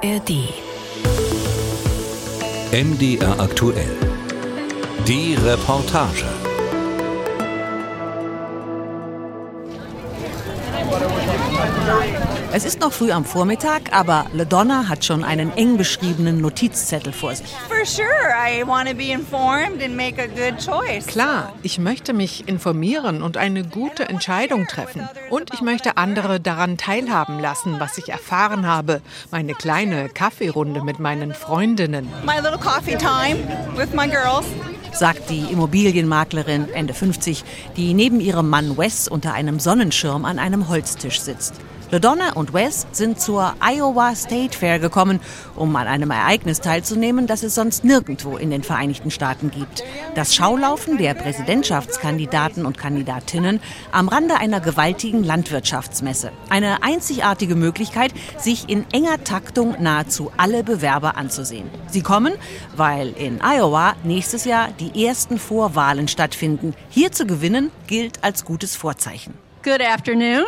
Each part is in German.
ARD. MDR aktuell. Die Reportage. Es ist noch früh am Vormittag, aber LaDonna hat schon einen eng beschriebenen Notizzettel vor sich. For sure, I want to be informed and make a good choice. Klar, ich möchte mich informieren und eine gute Entscheidung treffen. Und ich möchte andere daran teilhaben lassen, was ich erfahren habe. Meine kleine Kaffeerunde mit meinen Freundinnen. My little coffee time with my girls. sagt die Immobilienmaklerin Ende 50, die neben ihrem Mann Wes unter einem Sonnenschirm an einem Holztisch sitzt. LaDonna und Wes sind zur Iowa State Fair gekommen, um an einem Ereignis teilzunehmen, das es sonst nirgendwo in den Vereinigten Staaten gibt. Das Schaulaufen der Präsidentschaftskandidaten und Kandidatinnen am Rande einer gewaltigen Landwirtschaftsmesse. Eine einzigartige Möglichkeit, sich in enger Taktung nahezu alle Bewerber anzusehen. Sie kommen, weil in Iowa nächstes Jahr die ersten Vorwahlen stattfinden. Hier zu gewinnen gilt als gutes Vorzeichen. Good afternoon.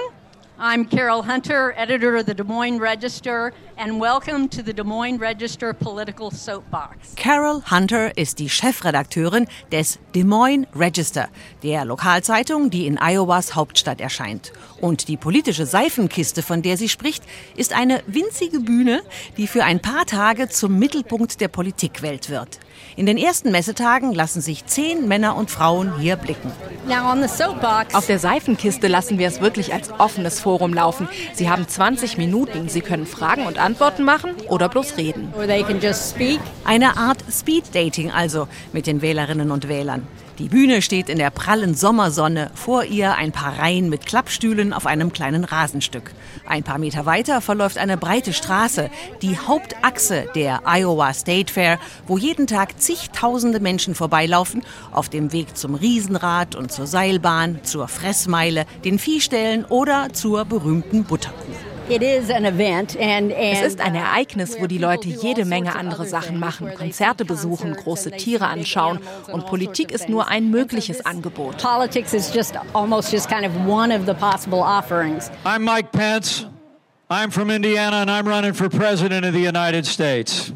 I'm Carol Hunter, editor of the Des Moines Register, and welcome to the Des Moines Register Political Soapbox. Carol Hunter ist die Chefredakteurin des Des Moines Register, der Lokalzeitung, die in Iowas Hauptstadt erscheint. Und die politische Seifenkiste, von der sie spricht, ist eine winzige Bühne, die für ein paar Tage zum Mittelpunkt der Politikwelt wird. In den ersten Messetagen lassen sich zehn Männer und Frauen hier blicken. Now on the soapbox, Auf der Seifenkiste lassen wir es wirklich als offenes Forum laufen. Sie haben 20 Minuten. Sie können Fragen und Antworten machen oder bloß reden. Eine Art Speed-Dating also mit den Wählerinnen und Wählern. Die Bühne steht in der prallen Sommersonne, vor ihr ein paar Reihen mit Klappstühlen auf einem kleinen Rasenstück. Ein paar Meter weiter verläuft eine breite Straße, die Hauptachse der Iowa State Fair, wo jeden Tag zigtausende Menschen vorbeilaufen, auf dem Weg zum Riesenrad und zur Seilbahn, zur Fressmeile, den Viehställen oder zur berühmten Butterkuh. It is an event and, and Es ist ein Ereignis, wo die Leute jede Menge andere Sachen machen, Konzerte besuchen, große Tiere anschauen und Politik ist nur ein mögliches Angebot. Politics is just almost just kind of one of the possible offerings. I'm Mike Pence. I'm from Indiana and I'm running for President of the United States.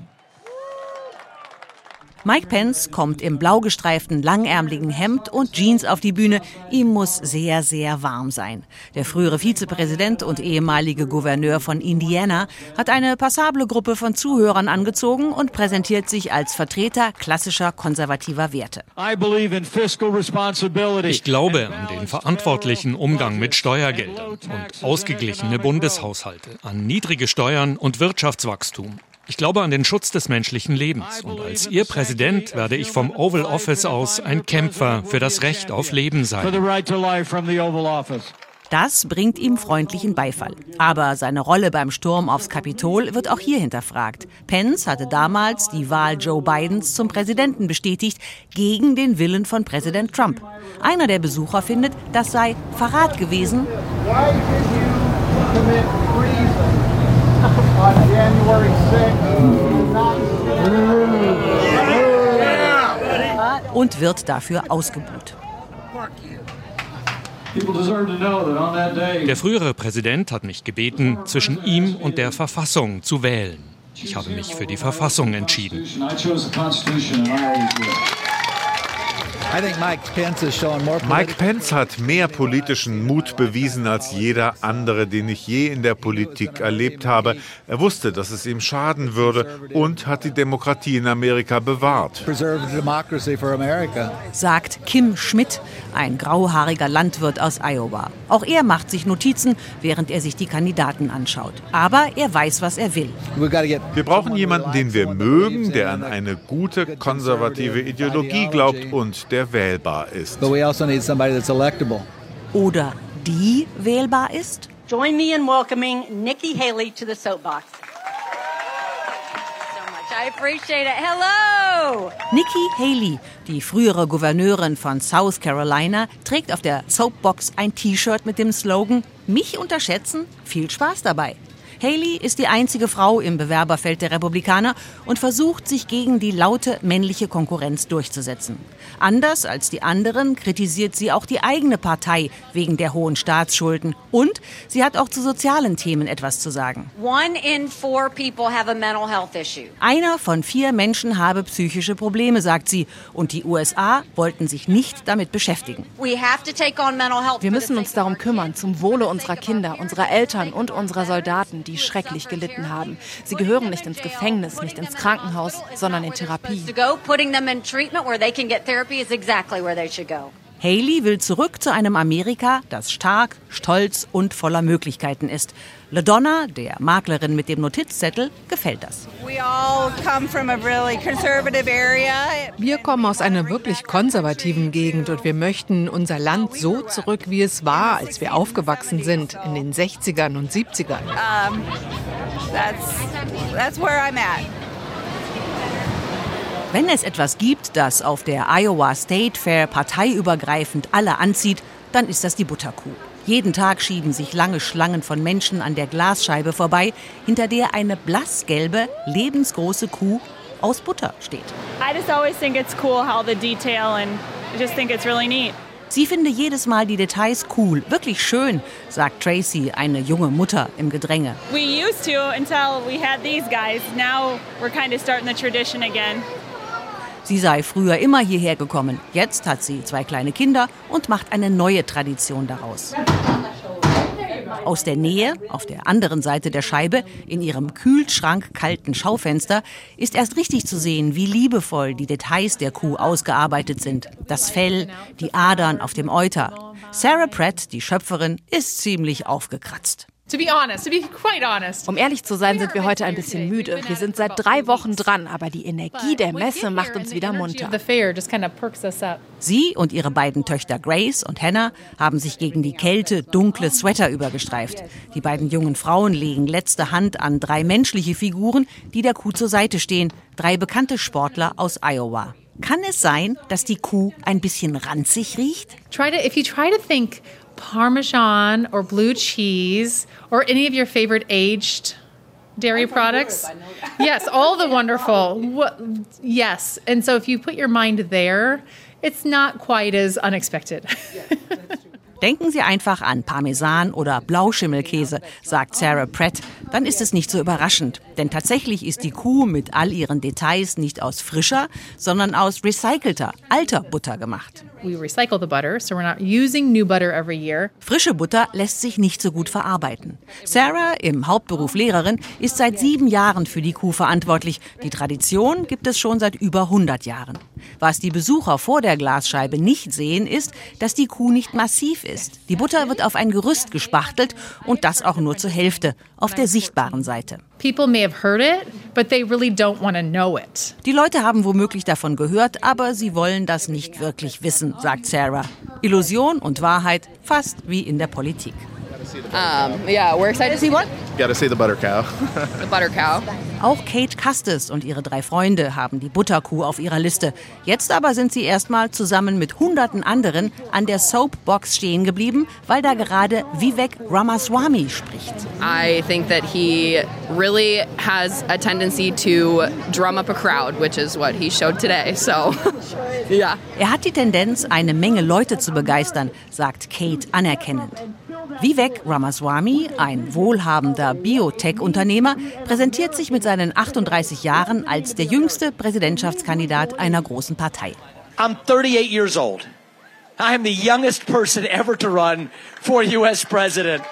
Mike Pence kommt im blau gestreiften, langärmeligen Hemd und Jeans auf die Bühne. Ihm muss sehr, sehr warm sein. Der frühere Vizepräsident und ehemalige Gouverneur von Indiana hat eine passable Gruppe von Zuhörern angezogen und präsentiert sich als Vertreter klassischer konservativer Werte. I believe in fiscal responsibility. Ich glaube an den verantwortlichen Umgang mit Steuergeldern und ausgeglichene Bundeshaushalte, an niedrige Steuern und Wirtschaftswachstum. Ich glaube an den Schutz des menschlichen Lebens und als Ihr Präsident werde ich vom Oval Office aus ein Kämpfer für das Recht auf Leben sein. Das bringt ihm freundlichen Beifall. Aber seine Rolle beim Sturm aufs Kapitol wird auch hier hinterfragt. Pence hatte damals die Wahl Joe Bidens zum Präsidenten bestätigt, gegen den Willen von Präsident Trump. Einer der Besucher findet, das sei Verrat gewesen Why did you commit treason on January 6th? und wird dafür ausgebuht. Der frühere Präsident hat mich gebeten, zwischen ihm und der Verfassung zu wählen. Ich habe mich für die Verfassung entschieden. Mike Pence hat mehr politischen Mut bewiesen als jeder andere, den ich je in der Politik erlebt habe. Er wusste, dass es ihm schaden würde und hat die Demokratie in Amerika bewahrt. sagt Kim Schmidt, ein grauhaariger Landwirt aus Iowa. Auch er macht sich Notizen, während er sich die Kandidaten anschaut. Aber er weiß, was er will. Wir brauchen jemanden, den wir mögen, der an eine gute konservative Ideologie glaubt und der wählbar ist. Oder die wählbar ist? Join me in welcoming Nikki Haley to the soapbox. So much. I appreciate it. Hello! Nikki Haley, die frühere Gouverneurin von South Carolina, trägt auf der Soapbox ein T-Shirt mit dem Slogan Mich unterschätzen? Viel Spaß dabei. Haley ist die einzige Frau im Bewerberfeld der Republikaner und versucht, sich gegen die laute männliche Konkurrenz durchzusetzen. Anders als die anderen kritisiert sie auch die eigene Partei wegen der hohen Staatsschulden. Und sie hat auch zu sozialen Themen etwas zu sagen. Einer von vier Menschen habe psychische Probleme, sagt sie. Und die USA wollten sich nicht damit beschäftigen. Wir müssen uns darum kümmern, zum Wohle unserer Kinder, unserer Eltern und unserer Soldaten, die schrecklich gelitten haben. Sie gehören nicht ins Gefängnis, nicht ins Krankenhaus, sondern in Therapie. Haley will zurück zu einem Amerika, das stark, stolz und voller Möglichkeiten ist. LaDonna, der Maklerin mit dem Notizzettel, gefällt das. Wir kommen aus einer wirklich konservativen Gegend und wir möchten unser Land so zurück, wie es war, als wir aufgewachsen sind, in den 60ern und 70ern. Um, that's, that's where I'm at. Wenn es etwas gibt, das auf der Iowa State Fair parteiübergreifend alle anzieht, dann ist das die Butterkuh. Jeden Tag schieben sich lange Schlangen von Menschen an der Glasscheibe vorbei, hinter der eine blassgelbe, lebensgroße Kuh aus Butter steht. Sie finde jedes Mal die Details cool, wirklich schön, sagt Tracy, eine junge Mutter im Gedränge. We used to until we had these guys. Now we're kind of starting the tradition again. Sie sei früher immer hierher gekommen. Jetzt hat sie zwei kleine Kinder und macht eine neue Tradition daraus. Aus der Nähe, auf der anderen Seite der Scheibe, in ihrem kühlschrankkalten Schaufenster, ist erst richtig zu sehen, wie liebevoll die Details der Kuh ausgearbeitet sind. Das Fell, die Adern auf dem Euter. Sarah Pratt, die Schöpferin, ist ziemlich aufgekratzt. Um ehrlich zu sein, sind wir heute ein bisschen müde. Wir sind seit drei Wochen dran, aber die Energie der Messe macht uns wieder munter. Sie und ihre beiden Töchter Grace und Hannah haben sich gegen die Kälte dunkle Sweater übergestreift. Die beiden jungen Frauen legen letzte Hand an drei menschliche Figuren, die der Kuh zur Seite stehen. Drei bekannte Sportler aus Iowa. Kann es sein, dass die Kuh ein bisschen ranzig riecht? Try to, if you try to think Parmesan or blue cheese or any of your favorite aged dairy products. yes, all the wonderful. What, yes. And so if you put your mind there, it's not quite as unexpected. Denken Sie einfach an Parmesan oder Blauschimmelkäse, sagt Sarah Pratt. Dann ist es nicht so überraschend. Denn tatsächlich ist die Kuh mit all ihren Details nicht aus frischer, sondern aus recycelter, alter Butter gemacht. Frische Butter lässt sich nicht so gut verarbeiten. Sarah, im Hauptberuf Lehrerin, ist seit sieben Jahren für die Kuh verantwortlich. Die Tradition gibt es schon seit über 100 Jahren. Was die Besucher vor der Glasscheibe nicht sehen, ist, dass die Kuh nicht massiv ist. Die Butter wird auf ein Gerüst gespachtelt und das auch nur zur Hälfte, auf der sichtbaren Seite. Die Leute haben womöglich davon gehört, aber sie wollen das nicht wirklich wissen, sagt Sarah. Illusion und Wahrheit fast wie in der Politik. Um, yeah, we're excited to see what? Got to see the butter cow. the butter cow. Auch Kate Custis und ihre drei Freunde haben die Butterkuh auf ihrer Liste. Jetzt aber sind sie erstmal zusammen mit hunderten anderen an der Soapbox stehen geblieben, weil da gerade Vivek Ramaswamy spricht. I think that he really has a tendency to drum up a crowd, which is what he showed today. So, yeah. Er hat die Tendenz, eine Menge Leute zu begeistern, sagt Kate anerkennend. Vivek Ramaswamy, ein wohlhabender Biotech-Unternehmer, präsentiert sich mit seinen 38 Jahren als der jüngste Präsidentschaftskandidat einer großen Partei. I'm 38 years old. I am the youngest person ever to run for US president.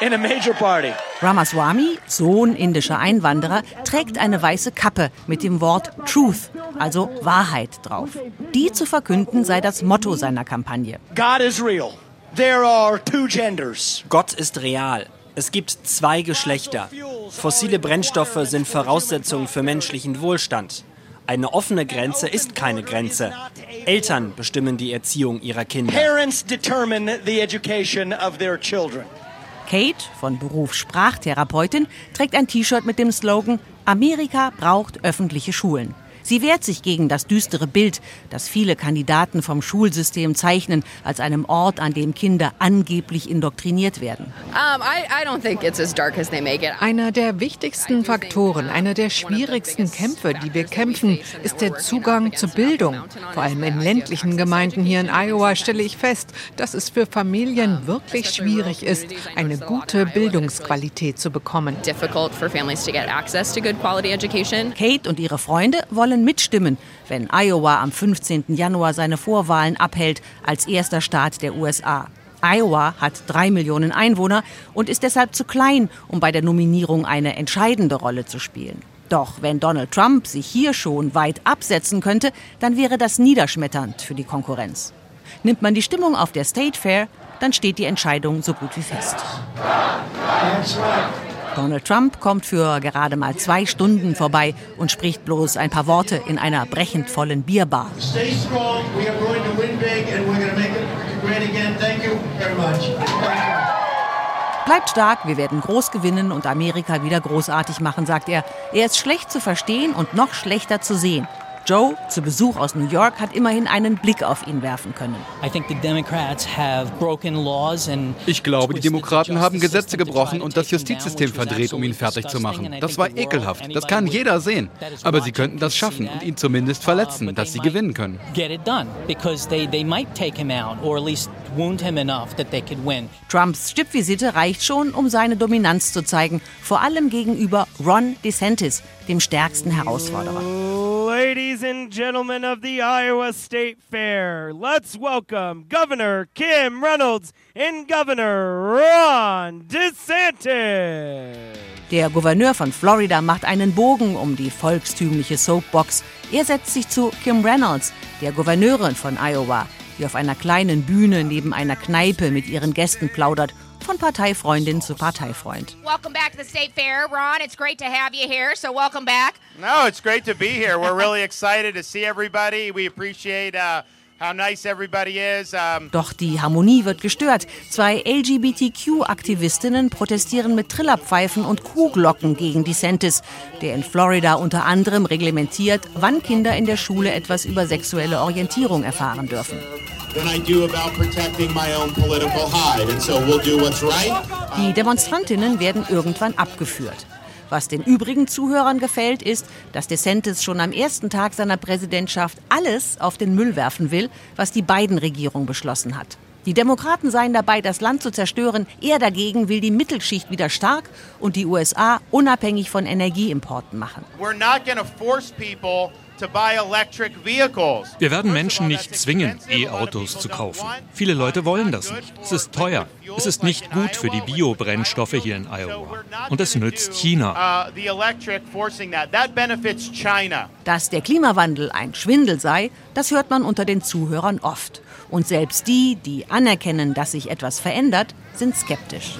In a major party. Ramaswamy, Sohn indischer Einwanderer, trägt eine weiße Kappe mit dem Wort Truth, also Wahrheit drauf. Die zu verkünden sei das Motto seiner Kampagne. God is real. There are two genders. Gott ist real. Es gibt zwei Geschlechter. Fossile Brennstoffe sind Voraussetzungen für menschlichen Wohlstand. Eine offene Grenze ist keine Grenze. Eltern bestimmen die Erziehung ihrer Kinder. Parents determine the education of their children. Kate, von Beruf Sprachtherapeutin, trägt ein T-Shirt mit dem Slogan Amerika braucht öffentliche Schulen. Sie wehrt sich gegen das düstere Bild, das viele Kandidaten vom Schulsystem zeichnen, als einem Ort, an dem Kinder angeblich indoktriniert werden. Einer der wichtigsten Faktoren, einer der schwierigsten Kämpfe, die wir kämpfen, ist der Zugang zur Bildung. Vor allem in ländlichen Gemeinden hier in Iowa stelle ich fest, dass es für Familien wirklich schwierig ist, eine gute Bildungsqualität zu bekommen. Kate und ihre Freunde wollen mitstimmen, wenn Iowa am 15. Januar seine Vorwahlen abhält als erster Staat der USA. Iowa hat drei Millionen Einwohner und ist deshalb zu klein, um bei der Nominierung eine entscheidende Rolle zu spielen. Doch wenn Donald Trump sich hier schon weit absetzen könnte, dann wäre das niederschmetternd für die Konkurrenz. Nimmt man die Stimmung auf der State Fair, dann steht die Entscheidung so gut wie fest. Donald Trump kommt für gerade mal zwei Stunden vorbei und spricht bloß ein paar Worte in einer brechend vollen Bierbar. Bleibt stark, wir werden groß gewinnen und Amerika wieder großartig machen, sagt er. Er ist schlecht zu verstehen und noch schlechter zu sehen. Joe, zu Besuch aus New York, hat immerhin einen Blick auf ihn werfen können. Ich glaube, die Demokraten haben Gesetze gebrochen und das Justizsystem verdreht, um ihn fertig zu machen. Das war ekelhaft. Das kann jeder sehen. Aber sie könnten das schaffen und ihn zumindest verletzen, dass sie gewinnen können. Trumps Stippvisite reicht schon, um seine Dominanz zu zeigen, vor allem gegenüber Ron DeSantis, dem stärksten Herausforderer. Ladies and gentlemen of the Iowa State Fair, let's welcome Governor Kim Reynolds and Governor Ron DeSantis. Der Gouverneur von Florida macht einen Bogen um die volkstümliche Soapbox. Er setzt sich zu Kim Reynolds, der Gouverneurin von Iowa, die auf einer kleinen Bühne neben einer Kneipe mit ihren Gästen plaudert von Parteifreundin zu Parteifreund. Welcome back to the State Fair, Ron. It's great to have you here, so welcome back. No, it's great to be here. We're really excited to see everybody. We appreciate uh, how nice everybody is. Doch die Harmonie wird gestört. Zwei LGBTQ-Aktivistinnen protestieren mit Trillerpfeifen und Kuhglocken gegen DeSantis, der in Florida unter anderem reglementiert, wann Kinder in der Schule etwas über sexuelle Orientierung erfahren dürfen. Die Demonstrantinnen werden irgendwann abgeführt. Was den übrigen Zuhörern gefällt, ist, dass DeSantis schon am ersten Tag seiner Präsidentschaft alles auf den Müll werfen will, was die Biden-Regierung beschlossen hat. Die Demokraten seien dabei, das Land zu zerstören. Er dagegen will die Mittelschicht wieder stark und die USA unabhängig von Energieimporten machen. We're not force people wir werden Menschen nicht zwingen, E-Autos zu kaufen. Viele Leute wollen das nicht. Es ist teuer. Es ist nicht gut für die Biobrennstoffe hier in Iowa. Und es nützt China. Uh, Dass der Klimawandel ein Schwindel sei, das hört man unter den Zuhörern oft. Und selbst die, die anerkennen, dass sich etwas verändert, sind skeptisch.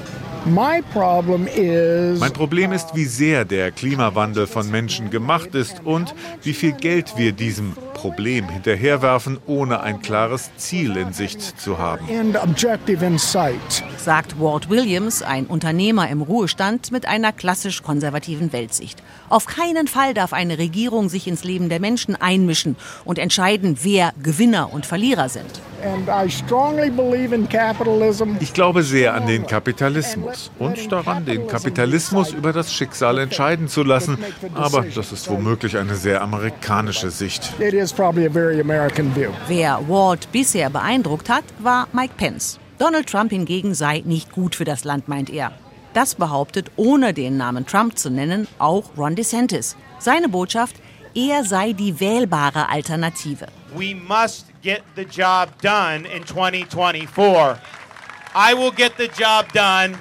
Mein Problem ist, wie sehr der Klimawandel von Menschen gemacht ist und wie viel Geld wir diesem Problem hinterherwerfen, ohne ein klares Ziel in Sicht zu haben. Sagt Walt Williams, ein Unternehmer im Ruhestand mit einer klassisch konservativen Weltsicht. Auf keinen Fall darf eine Regierung sich ins Leben der Menschen einmischen und entscheiden, wer Gewinner und Verlierer sind. Ich glaube sehr an den Kapitalismus und daran, den Kapitalismus über das Schicksal entscheiden zu lassen. Aber das ist womöglich eine sehr amerikanische Sicht. Wer Walt bisher beeindruckt hat, war Mike Pence. Donald Trump hingegen sei nicht gut für das Land, meint er. Das behauptet, ohne den Namen Trump zu nennen, auch Ron DeSantis. Seine Botschaft, er sei die wählbare Alternative. We must get the job done in 2024. I will get the job done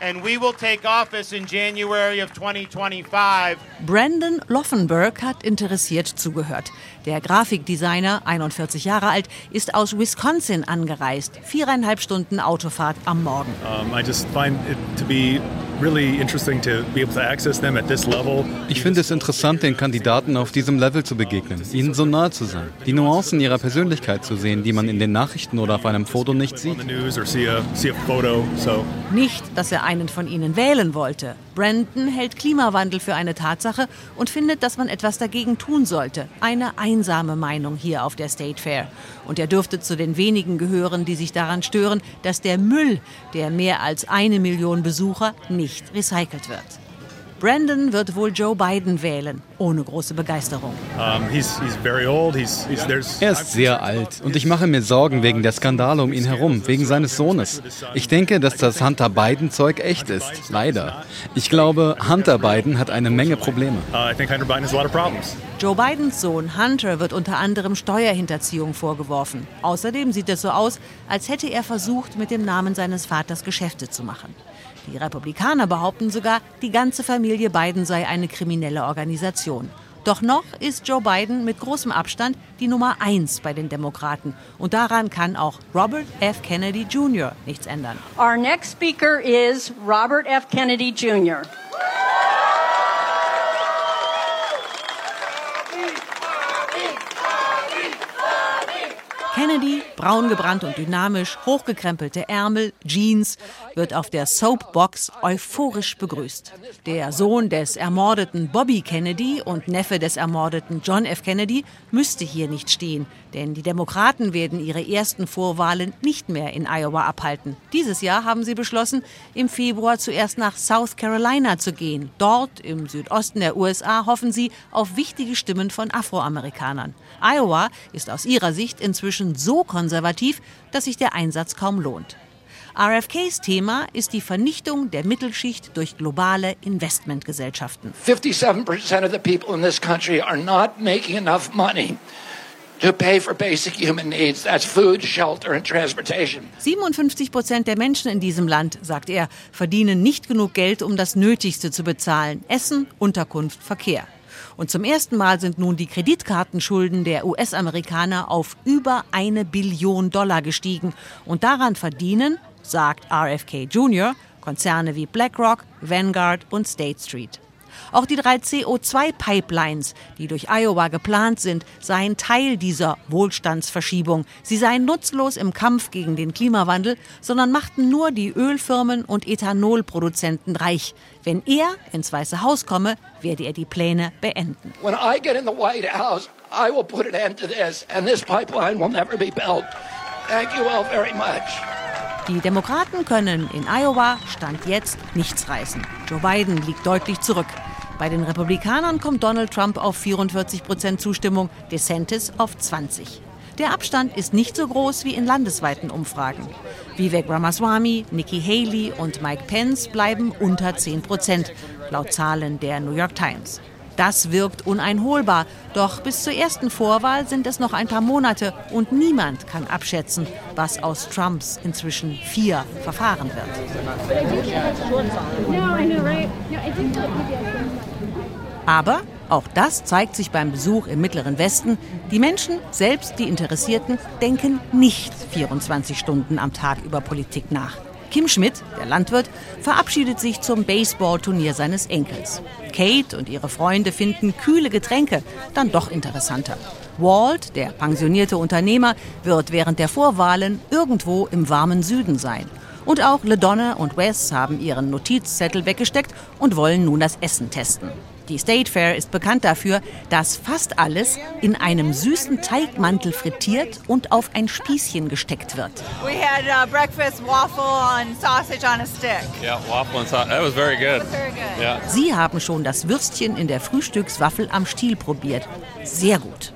and we will take office in January of 2025. Brandon Loffenberg hat interessiert zugehört. Der Grafikdesigner, 41 Jahre alt, ist aus Wisconsin angereist. Viereinhalb Stunden Autofahrt am Morgen. Um, I just find it to be Ich finde es interessant, den Kandidaten auf diesem Level zu begegnen, ihnen so nahe zu sein, die Nuancen ihrer Persönlichkeit zu sehen, die man in den Nachrichten oder auf einem Foto nicht sieht. Nicht, dass er einen von ihnen wählen wollte. Brandon hält Klimawandel für eine Tatsache und findet, dass man etwas dagegen tun sollte. Eine einsame Meinung hier auf der State Fair. Und er dürfte zu den wenigen gehören, die sich daran stören, dass der Müll der mehr als eine Million Besucher nicht recycelt wird. Brandon wird wohl Joe Biden wählen, ohne große Begeisterung. er ist sehr alt und ich mache mir Sorgen wegen der Skandale um ihn herum, wegen seines Sohnes. Ich denke, dass das Hunter Biden-Zeug echt ist. Leider. Ich glaube, Hunter Biden hat eine Menge Probleme. Uh, Joe Bidens Sohn Hunter wird unter anderem Steuerhinterziehung vorgeworfen. Außerdem sieht es so aus, als hätte er versucht, mit dem Namen seines Vaters Geschäfte zu machen. Die Republikaner behaupten sogar, die ganze Familie Biden sei eine kriminelle Organisation. Doch noch ist Joe Biden mit großem Abstand die Nummer eins bei den Demokraten. Und daran kann auch Robert F. Kennedy Jr. nichts ändern. Our next speaker is Robert F. Kennedy Jr. Kennedy, braun gebrannt und dynamisch, hochgekrempelte Ärmel, Jeans, wird auf der Soapbox euphorisch begrüßt. Der Sohn des ermordeten Bobby Kennedy und Neffe des ermordeten John F. Kennedy müsste hier nicht stehen, denn die Demokraten werden ihre ersten Vorwahlen nicht mehr in Iowa abhalten. Dieses Jahr haben sie beschlossen, im Februar zuerst nach South Carolina zu gehen. Dort, im Südosten der USA, hoffen sie auf wichtige Stimmen von Afroamerikanern. Iowa ist aus ihrer Sicht inzwischen so konservativ, dass sich der Einsatz kaum lohnt. RFKs Thema ist die Vernichtung der Mittelschicht durch globale Investmentgesellschaften. 57% of the people in this country are not making enough money 57 Prozent der Menschen in diesem Land, sagt er, verdienen nicht genug Geld, um das Nötigste zu bezahlen. Essen, Unterkunft, Verkehr. Und zum ersten Mal sind nun die Kreditkartenschulden der US-Amerikaner auf über eine Billion Dollar gestiegen. Und daran verdienen, sagt RFK Jr., Konzerne wie BlackRock, Vanguard und State Street. Auch die drei CO2-Pipelines, die durch Iowa geplant sind, seien Teil dieser Wohlstandsverschiebung. Sie seien nutzlos im Kampf gegen den Klimawandel, sondern machten nur die Ölfirmen und Ethanolproduzenten reich. Wenn er ins Weiße Haus komme, werde er die Pläne beenden. When I get in the White House, I will put an end to this and this pipeline will never be built. Thank you all very much. Die Demokraten können in Iowa Stand jetzt nichts reißen. Joe Biden liegt deutlich zurück. Bei den Republikanern kommt Donald Trump auf 44 Prozent Zustimmung, DeSantis auf 20. Der Abstand ist nicht so groß wie in landesweiten Umfragen. Vivek Ramaswamy, Nikki Haley und Mike Pence bleiben unter 10 Prozent, laut Zahlen der New York Times. Das wirkt uneinholbar. Doch bis zur ersten Vorwahl sind es noch ein paar Monate und niemand kann abschätzen, was aus Trumps inzwischen vier Verfahren wird. Aber auch das zeigt sich beim Besuch im Mittleren Westen. Die Menschen, selbst die Interessierten, denken nicht 24 Stunden am Tag über Politik nach. Kim Schmidt, der Landwirt, verabschiedet sich zum Baseballturnier seines Enkels. Kate und ihre Freunde finden kühle Getränke dann doch interessanter. Walt, der pensionierte Unternehmer, wird während der Vorwahlen irgendwo im warmen Süden sein. Und auch LeDonna und Wes haben ihren Notizzettel weggesteckt und wollen nun das Essen testen. Die State Fair ist bekannt dafür, dass fast alles in einem süßen Teigmantel frittiert und auf ein Spießchen gesteckt wird. We had uh, breakfast waffle and sausage on a stick. Yeah, waffle and sausage. That was very good. Very good. Yeah. Sie haben schon das Würstchen in der Frühstückswaffel am Stiel probiert. Sehr gut.